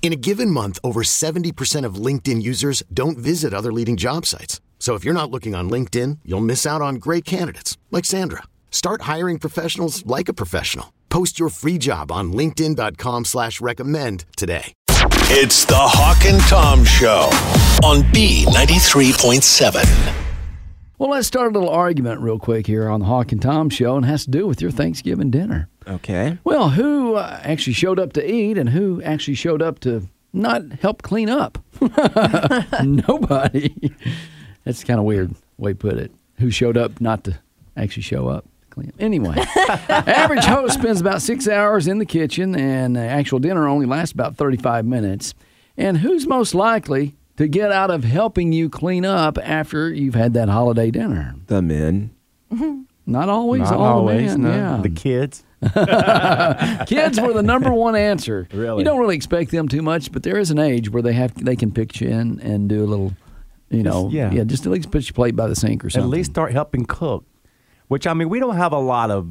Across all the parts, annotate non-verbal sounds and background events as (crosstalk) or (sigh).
In a given month, over 70% of LinkedIn users don't visit other leading job sites. So if you're not looking on LinkedIn, you'll miss out on great candidates like Sandra. Start hiring professionals like a professional. Post your free job on linkedin.com slash recommend today. It's the Hawk and Tom Show on B93.7. Well, let's start a little argument real quick here on the Hawk and Tom show, and it has to do with your Thanksgiving dinner. Okay. Well, who uh, actually showed up to eat and who actually showed up to not help clean up? (laughs) Nobody. That's kind of weird way put it. Who showed up not to actually show up? to Clean up. Anyway, (laughs) average host spends about six hours in the kitchen, and the actual dinner only lasts about 35 minutes. And who's most likely to get out of helping you clean up after you've had that holiday dinner? The men. Not always. Not all always. the men, no. yeah. The kids. (laughs) Kids were the number one answer. Really? You don't really expect them too much, but there is an age where they have they can pitch in and do a little, you know, yeah. yeah, just at least put your plate by the sink or something. At least start helping cook. Which I mean, we don't have a lot of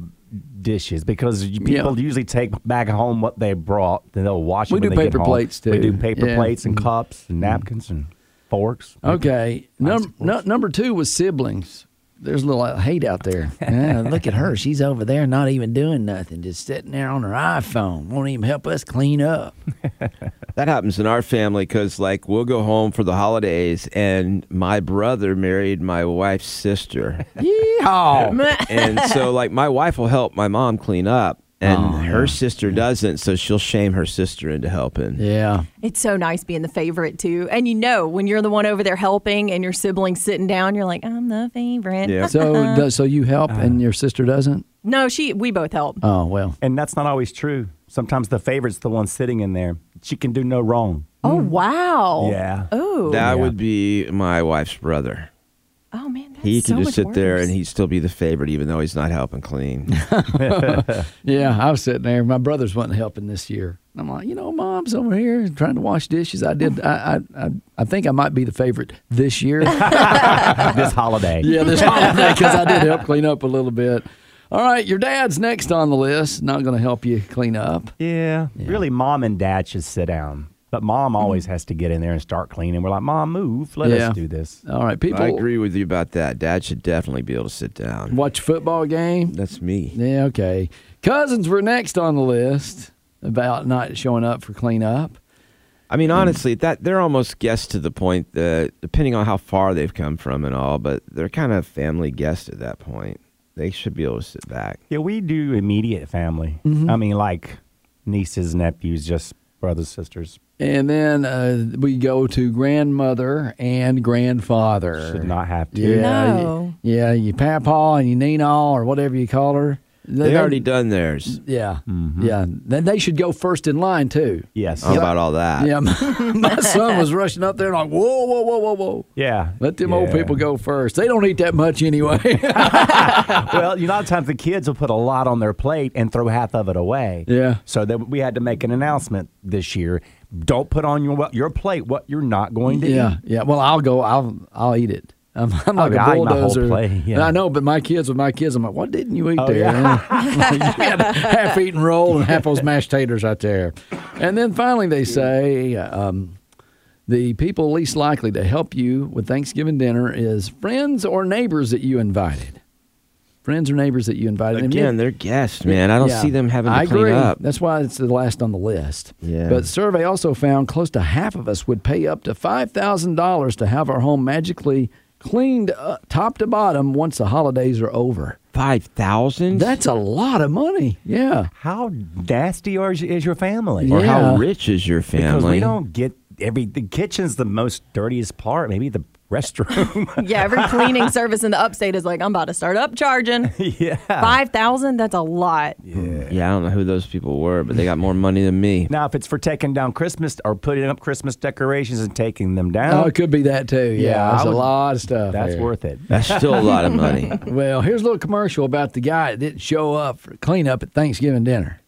dishes because people Yeah. usually take back home what they brought, then they'll wash it. We when do they get paper plates, We do paper Yeah. plates and Mhm. cups and napkins and forks. Okay, Num- Bicycles. nu- number two was siblings. There's a little uh, hate out there. Yeah, look at her; she's over there, not even doing nothing, just sitting there on her iPhone. Won't even help us clean up. (laughs) That happens in our family because, like, we'll go home for the holidays, and my brother married my wife's sister. Yeehaw! and so, like, my wife will help my mom clean up, and Oh, her yeah. sister doesn't, so she'll shame her sister into helping. yeah, It's so nice being the favorite too. And you know, when you're the one over there helping and your sibling's sitting down, you're like, I'm the favorite. Yeah. so uh-uh. does, so you help and uh. your sister doesn't? No, she we both help. Oh well. And that's not always true. Sometimes the favorite's the one sitting in there. She can do no wrong. Oh wow. Yeah. Oh. That Yeah. would be my wife's brother. oh man. That's He so could just much sit there and he'd still be the favorite, even though he's not helping clean. (laughs) (laughs) Yeah, I was sitting there. My brothers wasn't helping this year. I'm like, you know, mom's over here trying to wash dishes. I did. I I I, I think I might be the favorite this year. (laughs) this holiday. yeah, this holiday because I did help clean up a little bit. All right, your dad's next on the list. Not going to help you clean up. Yeah. Really, mom and dad should sit down. But mom always has to get in there and start cleaning. We're like, Mom, move. Let Yeah. us do this. All right, people I agree with you about that. Dad should definitely be able to sit down. watch a football game. That's me. Yeah, okay. Cousins were next on the list about not showing up for cleanup. I mean, honestly, that they're almost guests to the point that, depending on how far they've come from and all, but they're kind of family guests at that point. They should be able to sit back. Yeah, we do immediate family. Mm-hmm. I mean, like nieces, nephews, just brothers, sisters. And then uh, we go to grandmother and grandfather. Should not have to. Yeah, No. y- yeah, your papa and your nina or whatever you call her. They already done theirs. Yeah, yeah. Then they should go first in line too. Yes. How about all that? Yeah, my, (laughs) my son was rushing up there and like, whoa, whoa, whoa, whoa, whoa. Yeah. Let them old people go first. They don't eat that much anyway. (laughs) (laughs) well, you know, a lot of times the kids will put a lot on their plate and throw half of it away. Yeah. So that we had to make an announcement this year. Don't put on your your plate what you're not going to yeah, eat. yeah. Well, I'll go. I'll I'll eat it. (laughs) I'm, I'm like a I whole bulldozer. plate, yeah. I know, but my kids with my kids, I'm like, what didn't you eat Oh, there? yeah. (laughs) you got a half-eaten roll and half those mashed taters right there. And then finally, they say um, the people least likely to help you with Thanksgiving dinner is friends or neighbors that you invited. Friends or neighbors that you invited. And Again, if- they're guests, man. I don't yeah. see them having to I clean agree. up. That's why it's the last on the list. Yeah. But survey also found close to half of us would pay up to five thousand dollars to have our home magically cleaned uh, top to bottom once the holidays are over. Five thousand? That's a lot of money. Yeah. How nasty is your family? Or how rich is your family? Because we don't get every. The kitchen's the most dirtiest part. Maybe the restroom. (laughs) Yeah, every cleaning service in the upstate is like, I'm about to start up charging. (laughs) yeah. Five thousand, that's a lot. Yeah, yeah, I don't know who those people were, but they got more money than me. Now, if it's for taking down Christmas or putting up Christmas decorations and taking them down. Oh, it could be that too. Yeah, Yeah, that's I a would- lot of stuff. that's there. worth it. That's still a lot of money. (laughs) Well, here's a little commercial about the guy that didn't show up for cleanup at Thanksgiving dinner.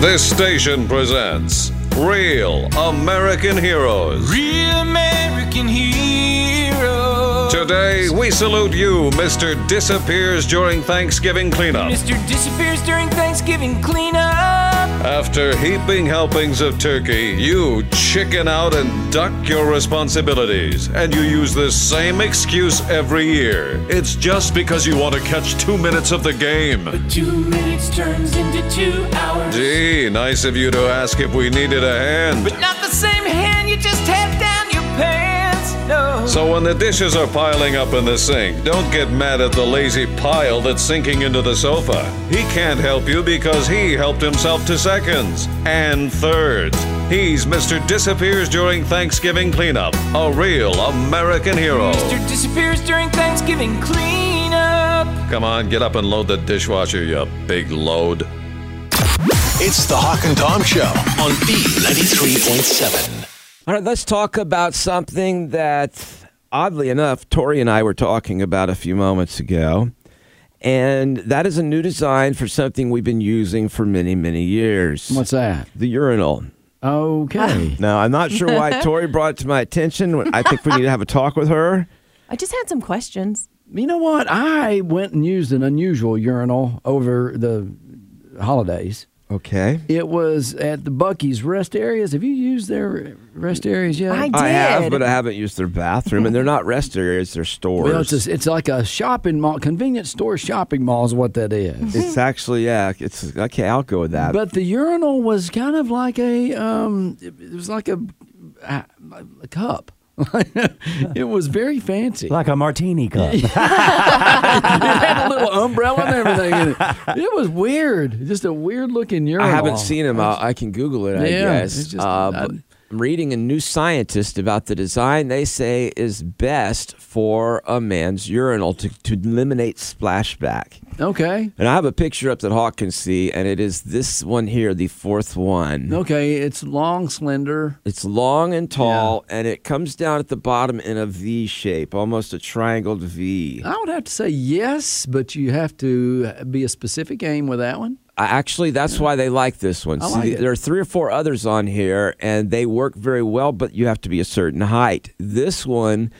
This station presents Real American Heroes. Real American hero. Today, we salute you, Mr. Disappears During Thanksgiving Cleanup. Mr. disappears during Thanksgiving cleanup. After heaping helpings of turkey, you chicken out and duck your responsibilities. And you use the same excuse every year. It's just because you want to catch two minutes of the game. But two minutes turns into two hours. Gee, nice of you to ask if we needed a hand. But not the same hand you just have down your pants. No. So when the dishes are piling up in the sink, don't get mad at the lazy pile that's sinking into the sofa. He can't help you because he helped himself to seconds and thirds. He's Mr. Disappears During Thanksgiving Cleanup, a real American hero. Mr. disappears during Thanksgiving cleanup. Come on, get up and load the dishwasher, you big load. It's the Hawk and Tom Show on B93.7. All right, let's talk about something that, oddly enough, Tori and I were talking about a few moments ago. And that is a new design for something we've been using for many, many years. What's that? the urinal? Okay. (laughs) Now, I'm not sure why Tori (laughs) brought it to my attention. I think we need to have a talk with her. I just had some questions. you know what? I went and used an unusual urinal over the holidays. Okay. It was at the Buc-ee's rest areas. Have you used their rest areas yet? I I have, did. but I haven't used their bathroom, and they're not rest areas; they're stores. Well, it's, a, it's like a shopping mall, convenience store shopping mall is what that is. It's actually yeah. It's okay. I'll go with that. But the urinal was kind of like a, um, it, it was like a, a, a cup. (laughs) it was very fancy. like a martini cup. (laughs) it had a little umbrella and everything in it. It was weird. Just a weird looking urinal. I haven't seen him. I, I can Google it. I Yeah, guess. it's just- uh, I- but I'm reading a New Scientist about the design. They say is best for a man's urinal to, to eliminate splashback. Okay. And I have a picture up that Hawk can see, and it is this one here, the fourth one. Okay. It's long, slender. It's long and tall, and it comes down at the bottom in a V shape, almost a triangled V. I would have to say yes, but you have to be a specific aim with that one. I- Actually, that's why they like this one. I See, like. There are three or four others on here, and they work very well, but you have to be a certain height. This one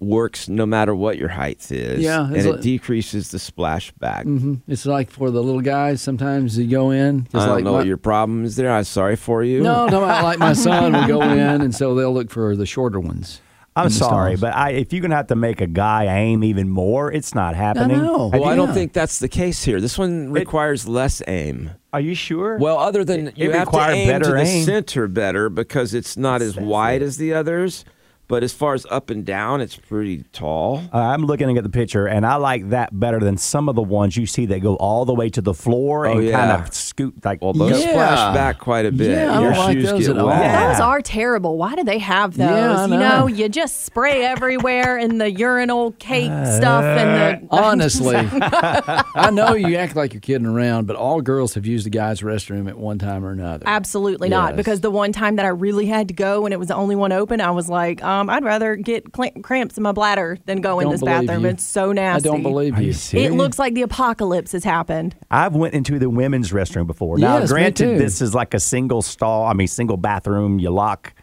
works no matter what your height is. Yeah, and it like- decreases the splashback. hmm It's like for the little guys. Sometimes you go in. I don't like know my- what your problem is there. I'm sorry for you. No, no, like my son would go (laughs) in, and so they'll look for the shorter ones. I'm sorry, stalls. but I, if you're gonna have to make a guy aim even more, it's not happening. know. Have Well, I don't Yeah. think that's the case here. This one requires less aim. Are you sure? Well, other than It- you it have to required aim to the aim. center better because it's not as Says wide as the others. But as far as up and down, it's pretty tall. Uh, I'm looking at the picture, and I like that better than some of the ones you see that go all the way to the floor Oh, and yeah. kind of scoot like. Well, those Yeah. splash back quite a bit. Yeah, I Your don't like those get at all. wet. Yeah. Those are terrible. Why do they have those? Yeah, I you know. know, you just spray everywhere in the urinal cake stuff and the (laughs) Honestly, (laughs) I know you act like you're kidding around, but all girls have used the guy's restroom at one time or another. Absolutely not. Because the one time that I really had to go and it was the only one open, I was like, um, I'd rather get cl- cramps in my bladder than go in this bathroom. you. It's so nasty. I don't believe Are you you. It looks like the apocalypse has happened. I've went into the women's restroom before. Now, Yes, me granted, too. this is like a single stall. I mean, single bathroom. You lock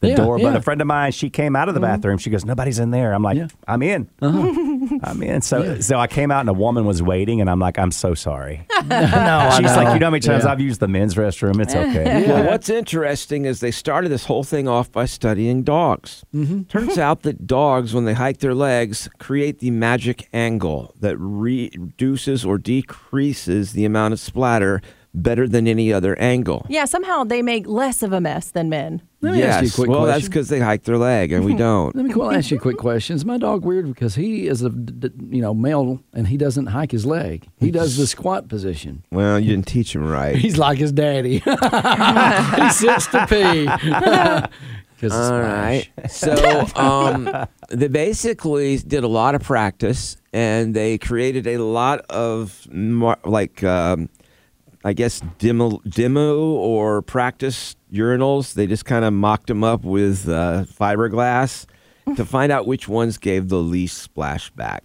the Yeah, door. But a friend of mine, she came out of the bathroom. She goes, "Nobody's in there." I'm like, Yeah. "I'm in. (laughs) I'm in." So, so I came out and a woman was waiting, and I'm like, "I'm so sorry." (laughs) no, She's like, "You know how many times Yeah. I've used the men's restroom? It's okay." Well, what's interesting is they started this whole thing off by studying dogs. Mm-hmm. Turns out that dogs, when they hike their legs, create the magic angle that re- reduces or decreases the amount of splatter better than any other angle. Yeah, somehow they make less of a mess than men. Let me yes. ask you a quick question. well, that's because they hike their leg and we (laughs) don't. Let me well, ask you a quick question. Is my dog weird because he is a you know male and he doesn't hike his leg? He does the squat position. Well, you didn't teach him right. (laughs) He's like his daddy. (laughs) he sits to pee. 'Cause of All So um, they basically did a lot of practice, and they created a lot of mar- like, um, I guess demo, demo or practice urinals. They just kind of mocked them up with uh, fiberglass to find out which ones gave the least splashback.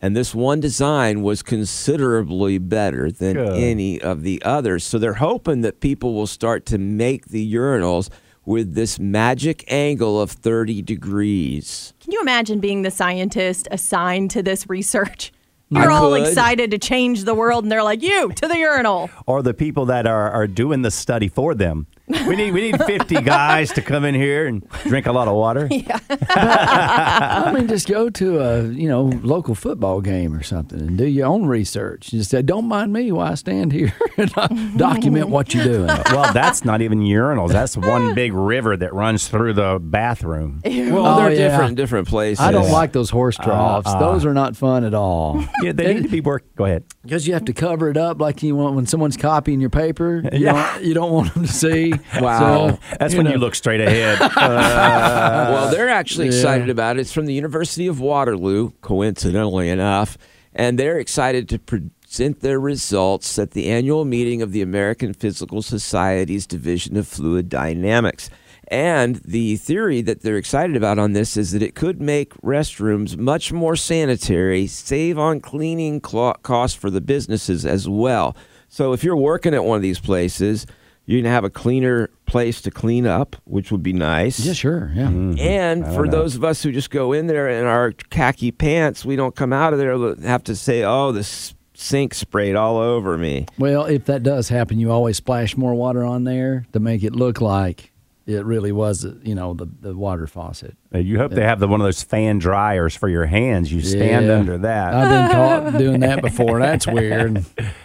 And this one design was considerably better than Good. any of the others. So they're hoping that people will start to make the urinals with this magic angle of 30 degrees. Can you imagine being the scientist assigned to this research? I You're all could. excited to change the world, and they're like, "You to the urinal." Or the people that are, are doing the study for them. We need we need 50 (laughs) guys to come in here and drink a lot of water. I mean, just go to a you know local football game or something and do your own research. Just say, "Don't mind me while I stand here (laughs) and document what you're doing." (laughs) Well, that's not even urinals. That's one big river that runs through the bathroom. Well, Oh, they're yeah. different different places. I don't like those horse troughs. uh. those are not fun at all. Yeah, they need to be work. Go ahead. Because you have to cover it up like you want when someone's copying your paper. You, Yeah. don't, you don't want them to see. (laughs) Wow. So, That's when know. you look straight ahead. (laughs) Uh, well, they're actually yeah. excited about it. It's from the University of Waterloo, coincidentally enough, and they're excited to present their results at the annual meeting of the American Physical Society's Division of Fluid Dynamics. And the theory that they're excited about on this is that it could make restrooms much more sanitary, save on cleaning clo- costs for the businesses as well. So if you're working at one of these places, you're going to have a cleaner place to clean up, which would be nice. Yeah, sure. Yeah. And mm-hmm. for know. those of us who just go in there in our khaki pants, we don't come out of there have to say, "Oh, the s- sink sprayed all over me." Well, if that does happen, you always splash more water on there to make it look like it really was, you know, the, the water faucet. you hope they have the one of those fan dryers for your hands. You stand Yeah. under that. I've been caught (laughs) doing that before. That's weird.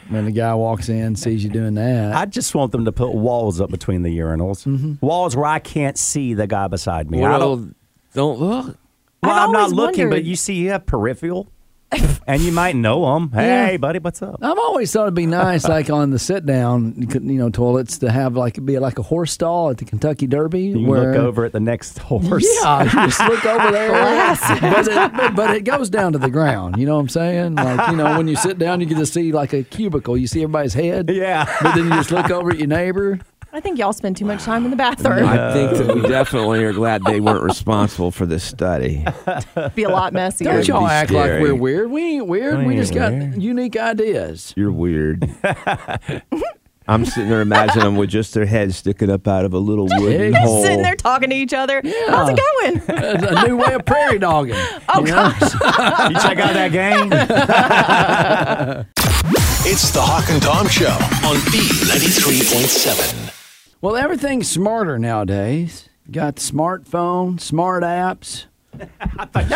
When the guy walks in, sees you doing that. I just want them to put walls up between the urinals. Mm-hmm. Walls where I can't see the guy beside me. I don't, don't look. well, I've I'm not always looking, but you see, you have peripheral, (laughs) and you might know them. Hey, Yeah. buddy, what's up? I've always thought it'd be nice, (laughs) like on the sit down, you know, toilets to have like be like a horse stall at the Kentucky Derby. You where, look over at the next (laughs) horse. Yeah, you just look over there. but, it, but, but it goes down to the ground. You know what I'm saying? Like, you know, when you sit down, you get to see like a cubicle. You see everybody's head. Yeah. But then you just look over at your neighbor. I think y'all spend too much time in the bathroom. I think that we definitely are glad they weren't responsible for this study. (laughs) Be a lot messier. Don't y'all be act like we're weird. We ain't weird. We We, ain't just got unique ideas. You're weird. (laughs) I'm sitting there imagining them with just their heads sticking up out of a little wooden Just hole. Sitting there talking to each other. How's it going? (laughs) It's a new way of prairie dogging. Oh, you know? you check out that game? It's the Hawk and Tom Show on B93.7. Well, everything's smarter nowadays. You got smartphone, smart apps. I thought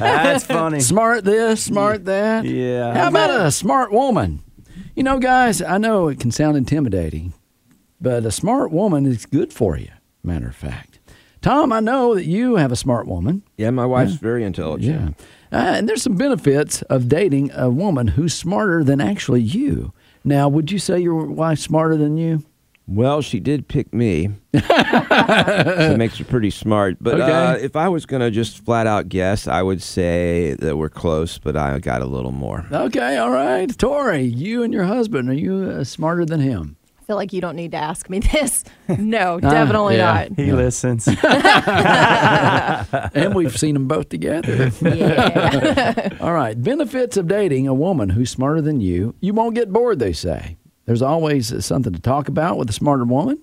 That's funny. Smart this, smart that. Yeah. How about a smart woman? You know, guys, I know it can sound intimidating, but a smart woman is good for you, matter of fact. Tom, I know that you have a smart woman. Yeah, my wife's very intelligent. Yeah. Uh, and there's some benefits of dating a woman who's smarter than actually you. Now, would you say your wife's smarter than you? Well, she did pick me. (laughs) that makes her pretty smart. But Okay. uh, if I was going to just flat out guess, I would say that we're close, but I got a little more. Okay, all right. Tori, you and your husband, are you uh, smarter than him? I feel like you don't need to ask me (laughs) this. No, ah, definitely yeah. not. He listens. (laughs) (laughs) and we've seen them both together. Yeah. All right. Benefits of dating a woman who's smarter than you. You won't get bored, they say. There's always something to talk about with a smarter woman.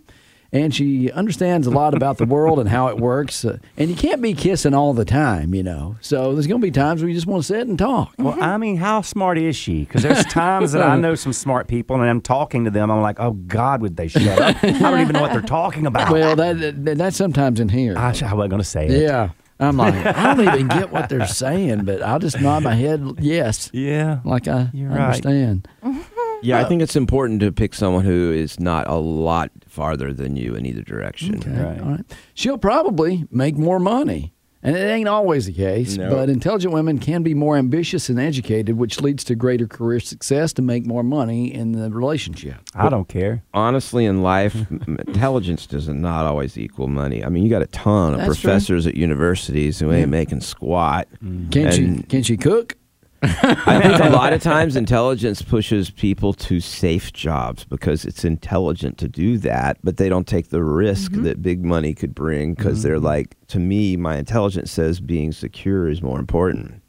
And she understands a lot about the world and how it works. Uh, and you can't be kissing all the time, you know. So there's going to be times where you just want to sit and talk. Well, I mean, how smart is she? Because there's times that I know some smart people, and I'm talking to them. I'm like, oh God, would they shut up? I don't even know what they're talking about. Well, that, that that's sometimes in here. I, I wasn't going to say it. yeah. I'm like, I don't even get what they're saying, but I'll just nod my head yes, Yeah. like I You're right. (laughs) understand. Yeah, I think it's important to pick someone who is not a lot farther than you in either direction. Okay, Right. all right. She'll probably make more money. And it ain't always the case, No. but intelligent women can be more ambitious and educated, which leads to greater career success to make more money in the relationship. I don't care. Honestly, in life, (laughs) intelligence does not always equal money. I mean, you got a ton of That's true. professors at universities who ain't making squat. Can she And- can she cook? I think a lot of (laughs) times intelligence pushes people to safe jobs because it's intelligent to do that, but they don't take the risk mm-hmm. that big money could bring because mm-hmm. they're like, to me, my intelligence says being secure is more important.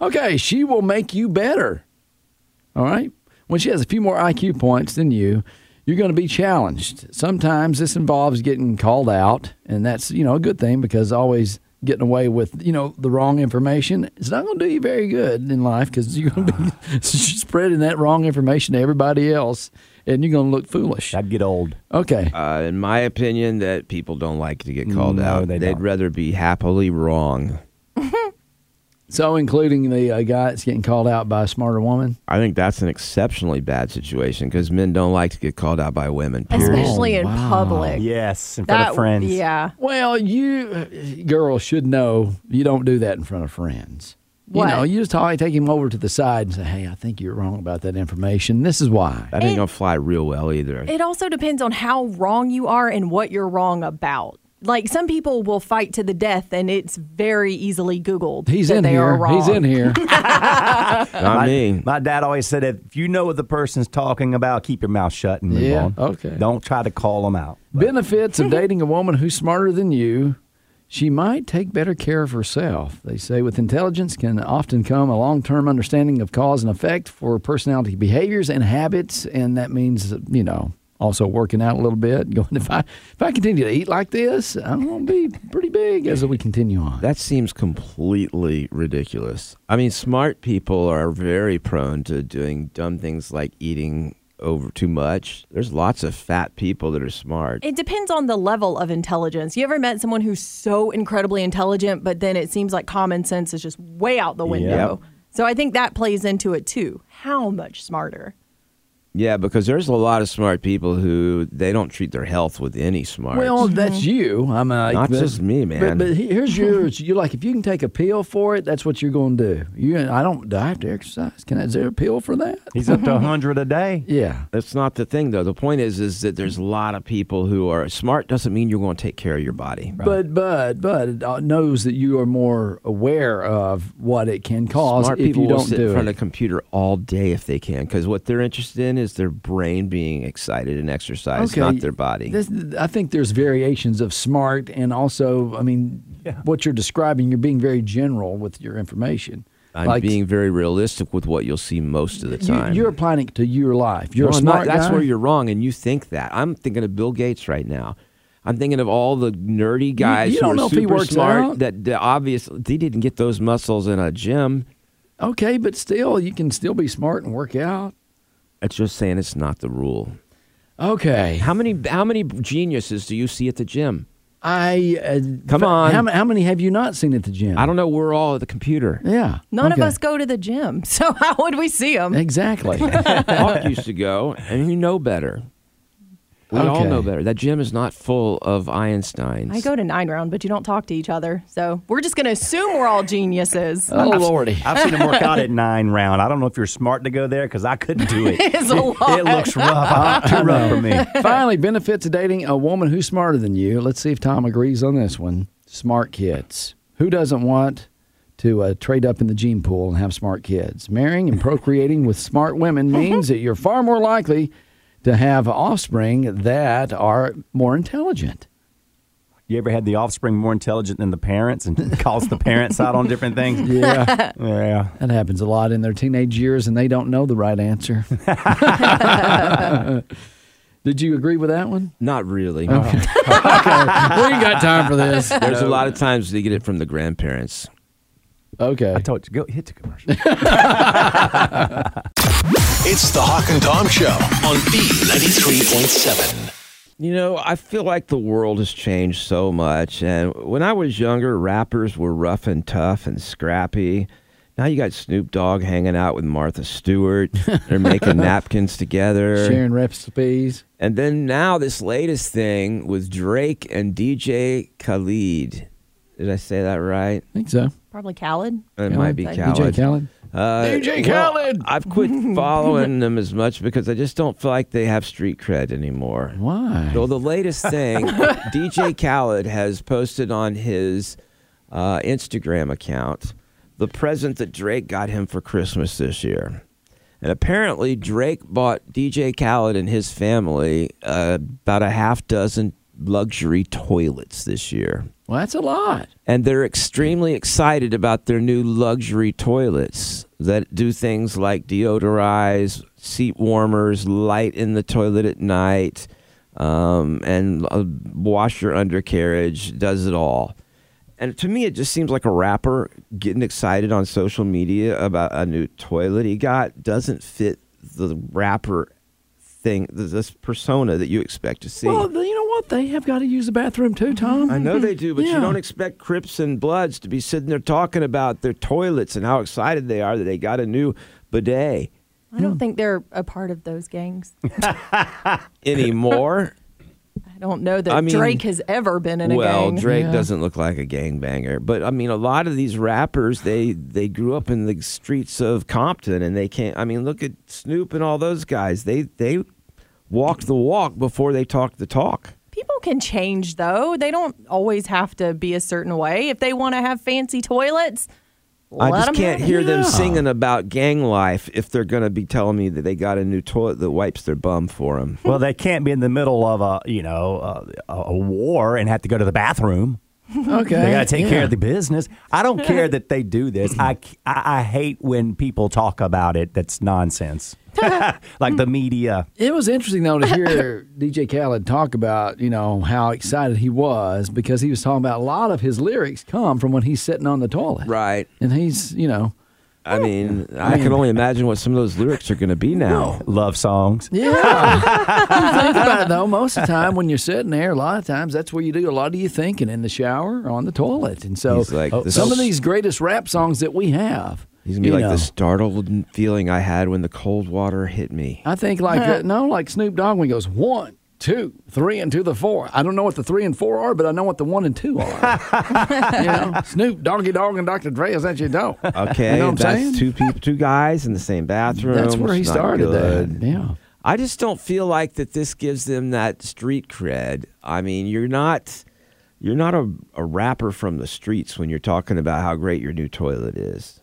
Okay, she will make you better. All right? When she has a few more IQ points than you, you're going to be challenged. Sometimes this involves getting called out, and that's, you know, a good thing because always getting away with, you know, the wrong information, it's not going to do you very good in life because you're going to be (laughs) spreading that wrong information to everybody else, and you're going to look foolish. i'd get old. Okay. Uh, in my opinion, that people don't like to get called No, out. they They'd don't. rather be happily wrong. So, including the uh, guy that's getting called out by a smarter woman. I think that's an exceptionally bad situation because men don't like to get called out by women. Period. Especially in wow. public. Yes, in front That of friends. Yeah. Well, you girls should know you don't do that in front of friends. What? You know, you just talk, take him over to the side and say, "Hey, I think you're wrong about that information. This is why." That ain't gonna fly real well either. It also depends on how wrong you are and what you're wrong about. Like some people will fight to the death, and it's very easily Googled. He's that in they Are here. wrong. He's in here. (laughs) Not my, me. My dad always said, if you know what the person's talking about, keep your mouth shut and move Yeah, on. okay. Don't try to call them out. Benefits of (laughs) dating a woman who's smarter than you. She might take better care of herself. They say with intelligence can often come a long term understanding of cause and effect for personality behaviors and habits. And that means, you know, also working out a little bit. (laughs) Going, if I, if I continue to eat like this, I'm going to be pretty big as we continue on. That seems completely ridiculous. I mean, smart people are very prone to doing dumb things like eating over too much. There's lots of fat people that are smart. It depends on the level of intelligence. You ever met someone who's so incredibly intelligent, but then it seems like common sense is just way out the window? So I think that plays into it too. How much smarter? Yeah, because there's a lot of smart people who they don't treat their health with any smarts. Well, that's you. I'm uh, Not but- just me, man. but he- here's yours. You like if you can take a pill for it, that's what you're going to do. You, I don't. Do I have to exercise? Can I? Is there a pill for that? He's up to 100 (laughs) a day. Yeah. That's not the thing, though. The point is, is that there's a lot of people who are smart. Doesn't mean you're going to take care of your body. But but but it uh, knows that you are more aware of what it can cause Smart if people you don't sit do in front it. of a computer all day if they can, because what they're interested in is their brain being excited and exercised, exercise, not their body. This, I think there's variations of smart, and also, I mean, what you're describing, you're being very general with your information. I'm Like, being very realistic with what you'll see most of the time. you're applying it to your life. You're No, a I'm not. smart That's guy. where you're wrong, and you think that. I'm thinking of Bill Gates right now. I'm thinking of all the nerdy guys you who don't are know if he super works smart. out. That, that obviously they didn't get those muscles in a gym. Okay, but still, you can still be smart and work out. It's just saying it's not the rule. Okay. How many how many geniuses do you see at the gym? I uh, Come on. How, how many have you not seen at the gym? I don't know. We're all at the computer. Yeah. None of us go to the gym, (laughs) so how would we see them? Exactly. (laughs) Hawk used to go, and you know better. We all know better. That gym is not full of Einsteins. I go to 9Round, but you don't talk to each other. So we're just going to assume we're all geniuses. oh lordy. I've seen him work out at (laughs) 9Round. I don't know if you're smart to go there because I couldn't do it. (laughs) It's a lot. It looks rough. (laughs) Too rough for me. Finally, benefits of dating a woman who's smarter than you. Let's see if Tom agrees on this one. Smart kids. Who doesn't want to uh, trade up in the gene pool and have smart kids? Marrying and procreating with smart women means that you're far more likely to have offspring that are more intelligent. You ever had the offspring more intelligent than the parents and (laughs) calls the parents out on different things? (laughs) Yeah. Yeah. That happens a lot in their teenage years and they don't know the right answer. (laughs) Did you agree with that one? Not really. we ain't got time for this. There's a lot of times they get it from the grandparents. Okay. I told you, go hit the commercial. It's the Hawk and Tom Show on B93.7. You know, I feel like the world has changed so much. And when I was younger, rappers were rough and tough and scrappy. Now you got Snoop Dogg hanging out with Martha Stewart. They're (laughs) making napkins together. Sharing recipes. And then now this latest thing with Drake and DJ Khalid. Did I say that right? I think so. Probably Khaled. It might be DJ Khaled. DJ Khaled. Uh, DJ well, Khaled. I've quit (laughs) following them as much because I just don't feel like they have street cred anymore. Why? So the latest thing, (laughs) DJ Khaled has posted on his uh, Instagram account the present that Drake got him for Christmas this year. And apparently, Drake bought DJ Khaled and his family uh, about a half dozen luxury toilets this year. Well, that's a lot. And they're extremely excited about their new luxury toilets that do things like deodorize, seat warmers, light in the toilet at night, um, and uh, wash your undercarriage, does it all. And to me, it just seems like a rapper getting excited on social media about a new toilet he got doesn't fit the rapper thing, this persona that you expect to see. Well, you know what? They have got to use the bathroom too, Tom. I know they do, but Yeah. you don't expect Crips and Bloods to be sitting there talking about their toilets and how excited they are that they got a new bidet I don't think they're a part of those gangs. (laughs) anymore. I don't know that I mean- Drake has ever been in a well, gang. Drake Yeah. doesn't look like a gangbanger, but I mean, a lot of these rappers they they grew up in the streets of Compton, and they can't. I mean, look at Snoop and all those guys. They they walked the walk before they talked the talk. People can change though. They don't always have to be a certain way. If they want to have fancy toilets, I let just 'em can't hear it. them singing about gang life if they're going to be telling me that they got a new toilet that wipes their bum for them. Well, they can't be in the middle of a you know a, a war and have to go to the bathroom. (laughs) Okay. They got to take care of the business. I don't (laughs) care that they do this. I, I, I hate when people talk about it. That's nonsense. (laughs) like the media. It was interesting though to hear (laughs) DJ Khaled talk about you know how excited he was because he was talking about a lot of his lyrics come from when he's sitting on the toilet, Right. and he's you know I mean, I can only imagine what some of those lyrics are going to be now. Love songs. yeah. (laughs) you think about it though, most of the time when you're sitting there, a lot of times that's where you do a lot of your thinking in the shower or on the toilet, and so He's like, uh, this some is- of these greatest rap songs that we have, He's gonna be you like know, the startled feeling I had when the cold water hit me. I think like uh, (laughs) no, like Snoop Dogg when he goes one, two, three, and to the four. I don't know what the three and four are, but I know what the one and two are. (laughs) you know, Snoop, Doggy Dogg, and Dr. Dre is that you know. Okay, You know what I'm that's saying? two people, two guys in the same bathroom. That's where he started good. that. Yeah. I just don't feel like that. This gives them that street cred. I mean, you're not, you're not a, a rapper from the streets when you're talking about how great your new toilet is.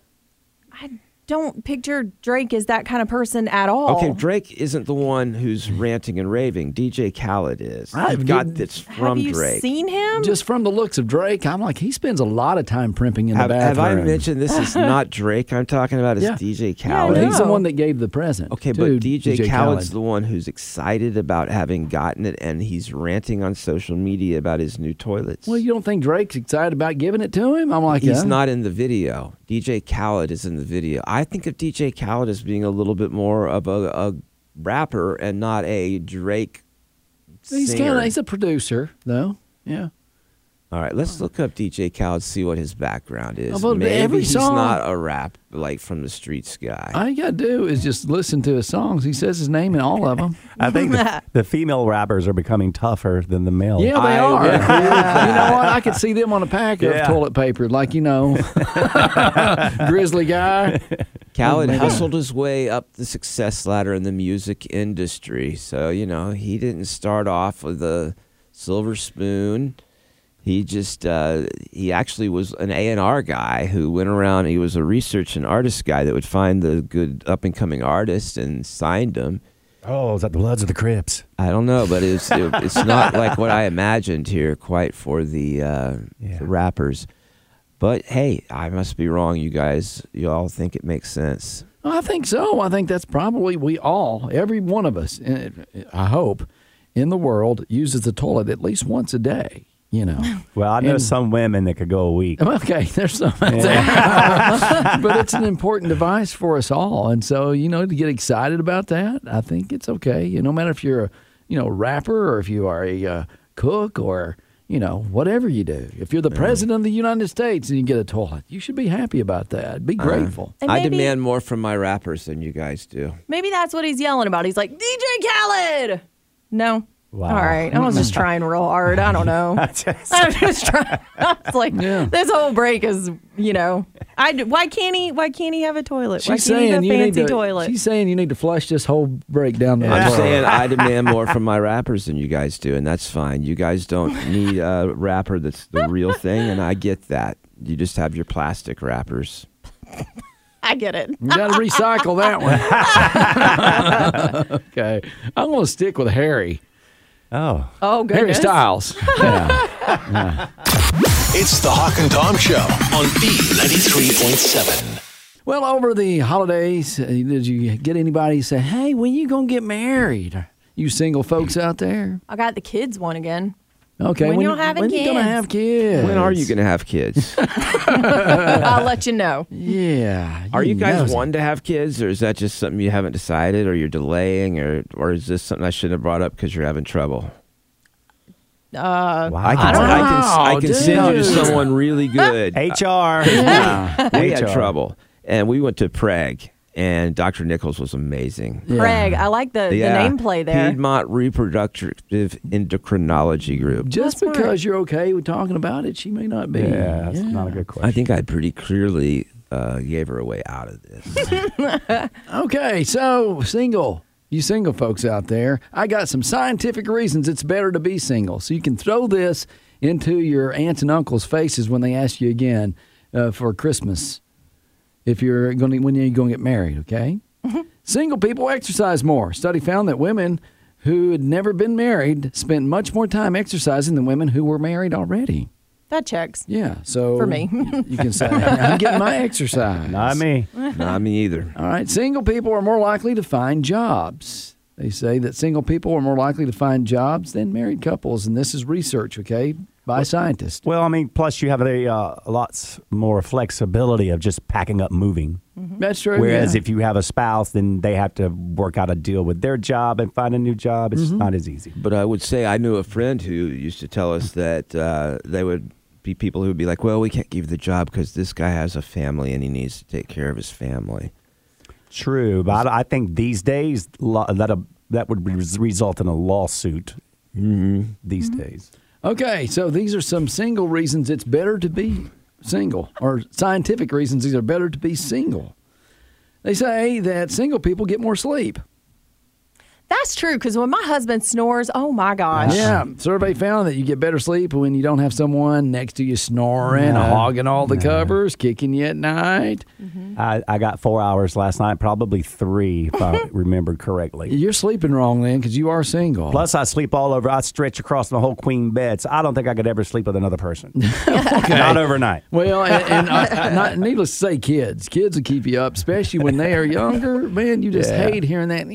I don't picture Drake as that kind of person at all. Okay, Drake isn't the one who's ranting and raving. DJ Khaled is. I've You've got did- that's have from you Drake. seen him? Just from the looks of Drake, I'm like, he spends a lot of time primping in have, the have bathroom. I mentioned this is (laughs) not Drake? I'm talking about is Yeah. DJ Yeah, Khaled. I He's the one that gave the present. Okay, to but DJ, DJ Khaled's Khaled. the one who's excited about having gotten it, and he's ranting on social media about his new toilets. Well, you don't think Drake's excited about giving it to him? I'm like, he's yeah. not in the video. DJ Khaled is in the video. I think of DJ Khaled as being a little bit more of a, a rapper and not a Drake He's singer. kind of he's a producer though. Yeah. All right, let's look up DJ Khaled, see what his background is. Oh, Maybe every he's song- not a rap like from the streets guy. All you gotta do is just listen to his songs. He says his name in all of them. (laughs) I think the, (laughs) the female rappers are becoming tougher than the male. Yeah, they I are. would agree with (laughs) you know what? I could see them on a pack Yeah. of toilet paper, like you know, grizzly guy. Khaled oh, Maybe. hustled his way up the success ladder in the music industry. So, you know, he didn't start off with a silver spoon. He just uh, he actually was an A and R guy who went around. He was a research and artist guy that would find the good up and coming artists and signed them. Oh, is that the Bloods of the Crips? I don't know, but it's it, it's not (laughs) like what I imagined here quite for the, uh, Yeah. the rappers. But hey, I must be wrong. You guys, you all think it makes sense. I think so. I think that's probably we all, every one of us, eh, I hope, in the world uses the toilet at least once a day. You know. (laughs) Well, I know And- some women that could go a week. (laughs) Okay, there's some out (laughs) there. but it's an important device for us all. And so, you know, to get excited about that, I think it's okay. You know, no matter if you're a you know, rapper or if you are a uh, cook or, you know, whatever you do. If you're the president of the United States and you get a toilet, you should be happy about that. Be grateful. And I demand more from my rappers than you guys do. Maybe that's what he's yelling about. He's like, DJ Khaled. No. Wow. All right. I was just (laughs) trying real hard. I don't know. (laughs) I'm just trying. (laughs) I was like, Yeah. this whole break is, you know, I why can't he? Why can't he have a toilet? why She's can't he saying have a you need fancy to. toilet? She's saying you need to flush this whole break down the I'm toilet. saying I demand more from my rappers than you guys do, and that's fine. You guys don't need a rapper that's the real thing, and I get that. You just have your plastic rappers. I get it. You got to recycle that one. okay. I'm going to stick with Harry. Oh. Oh, Harry goodness. Styles. (laughs) Yeah. It's the Hawk and Tom Show on B93.7. Well, over the holidays, uh, did you get anybody say, hey, when you going to get married? You single folks out there? I got the kids one again. Okay. When you're having when you going to have kids? When are you going to have kids? (laughs) I'll let you know. Yeah. Are you guys one to have kids, or is that just something you haven't decided, or you're delaying, or or is this something I shouldn't have brought up because you're having trouble? Uh, Wow. I can, don't I can, I know, can send you to someone really (laughs) good. HR. Yeah. we had trouble, and we went to PREG, and Dr. Nichols was amazing. Yeah. Craig, I like the, the name play there. Piedmont Reproductive Endocrinology Group. Just That's because you're okay with talking about it, she may not be. Yeah, that's not a good question. I think I pretty clearly uh, gave her a way out of this. (laughs) Okay, so single. You single folks out there, I got some scientific reasons it's better to be single. So you can throw this into your aunts and uncles' faces when they ask you again uh, for Christmas. If you're going to, when you're going to get married, okay? Mm-hmm. Single people exercise more. Study found that women who had never been married spent much more time exercising than women who were married already. that checks. Yeah, so For me. you can say I'm getting my (laughs) exercise. Not me. (laughs) Not me either. All right, single people are more likely to find jobs. They say that single people are more likely to find jobs than married couples, and this is research, okay, by scientists. Well, I mean, plus you have a, uh, a lot s- more flexibility of just packing up, moving. That's true. Whereas yeah. if you have a spouse, then they have to work out a deal with their job and find a new job. It's not as easy. But I would say I knew a friend who used to tell us that uh, they would be people who would be like, "Well, we can't give you the job because this guy has a family and he needs to take care of his family." True, but I, I think these days lo- that a, that would res- result in a lawsuit. These days, okay, so these are some single reasons it's better to be single, or scientific reasons these are better to be single. They say that single people get more sleep. That's true because when my husband snores, oh my gosh. Yeah, survey found that you get better sleep when you don't have someone next to you snoring, Yeah. hogging all the covers, kicking you at night. Mm-hmm. I, I got four hours last night, probably three if I (laughs) remembered correctly. You're sleeping wrong then because you are single. Plus, I sleep all over. I stretch across the whole queen bed, so I don't think I could ever sleep with another person. (laughs) Not overnight. Well, and, and I, (laughs) not, needless to say, kids, kids will keep you up, especially when they are younger. Man, you just Yeah. hate hearing that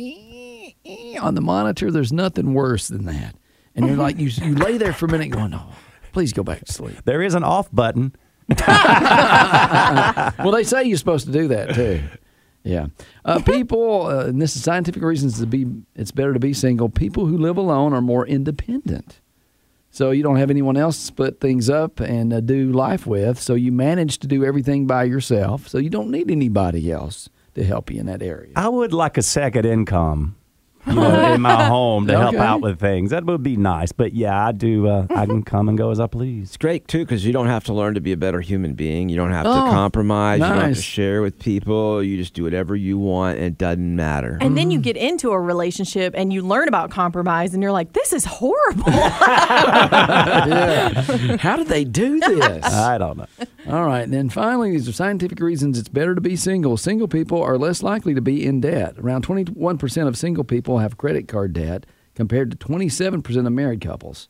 on the monitor. There's nothing worse than that. And you're like, you, you lay there for a minute going, no, please go back to sleep. There is an off button. (laughs) Well, they say you're supposed to do that too. Yeah, uh, people, uh, and this is scientific reasons to be. It's better to be single. People who live alone are more independent, so you don't have anyone else to split things up and uh, do life with. So you manage to do everything by yourself. So you don't need anybody else to help you in that area. I would like a second income. You know, in my (laughs) home to help out with things. That would be nice. But yeah, I do. Uh, I can (laughs) come and go as I please. It's great too because you don't have to learn to be a better human being. You don't have Oh, to compromise. You don't have to nice. share with people. You just do whatever you want, and it doesn't matter. And then you get into a relationship and you learn about compromise and you're like, this is horrible. (laughs) yeah. How did they do this? I don't know. All right. And then finally, these are scientific reasons it's better to be single. Single people are less likely to be in debt. Around 21% of single people have credit card debt compared to 27% of married couples.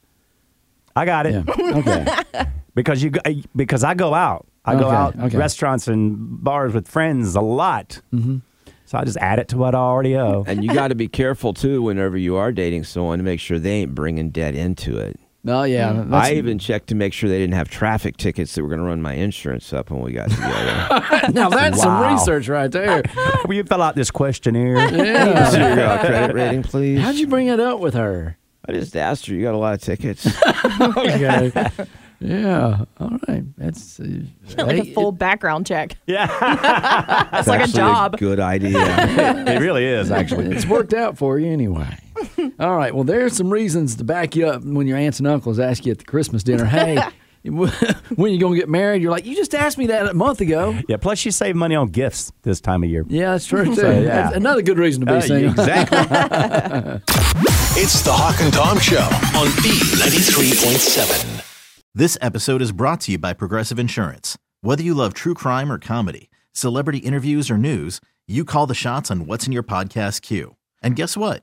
I got it. Yeah. Okay. (laughs) because you because I go out. I go Okay, out okay. restaurants and bars with friends a lot. Mm-hmm. So I just add it to what I already owe. and you got to be careful too whenever you are dating someone to make sure they ain't bringing debt into it. No, yeah. Mm. I even checked to make sure they didn't have traffic tickets that were going to run my insurance up when we got together. (laughs) now that's some research right there. (laughs) Will you fill out this questionnaire? Yeah. Is your uh, credit rating, please? How'd you bring it up with her? I just asked her. You got a lot of tickets. (laughs) Okay. yeah. All right. That's uh, like a hey, full background check. yeah, That's like a Actually job. good idea. it really is actually. It's worked out for you anyway. All right. Well, there's some reasons to back you up when your aunts and uncles ask you at the Christmas dinner, hey, (laughs) (laughs) when you going to get married? You're like, you just asked me that a month ago. Yeah. Plus, you save money on gifts this time of year. Yeah, that's true, too. So, yeah. That's another good reason to be Uh, single. exactly. (laughs) It's the Hawk and Tom Show on B93.7. This episode is brought to you by Progressive Insurance. Whether you love true crime or comedy, celebrity interviews or news, you call the shots on what's in your podcast queue. And guess what?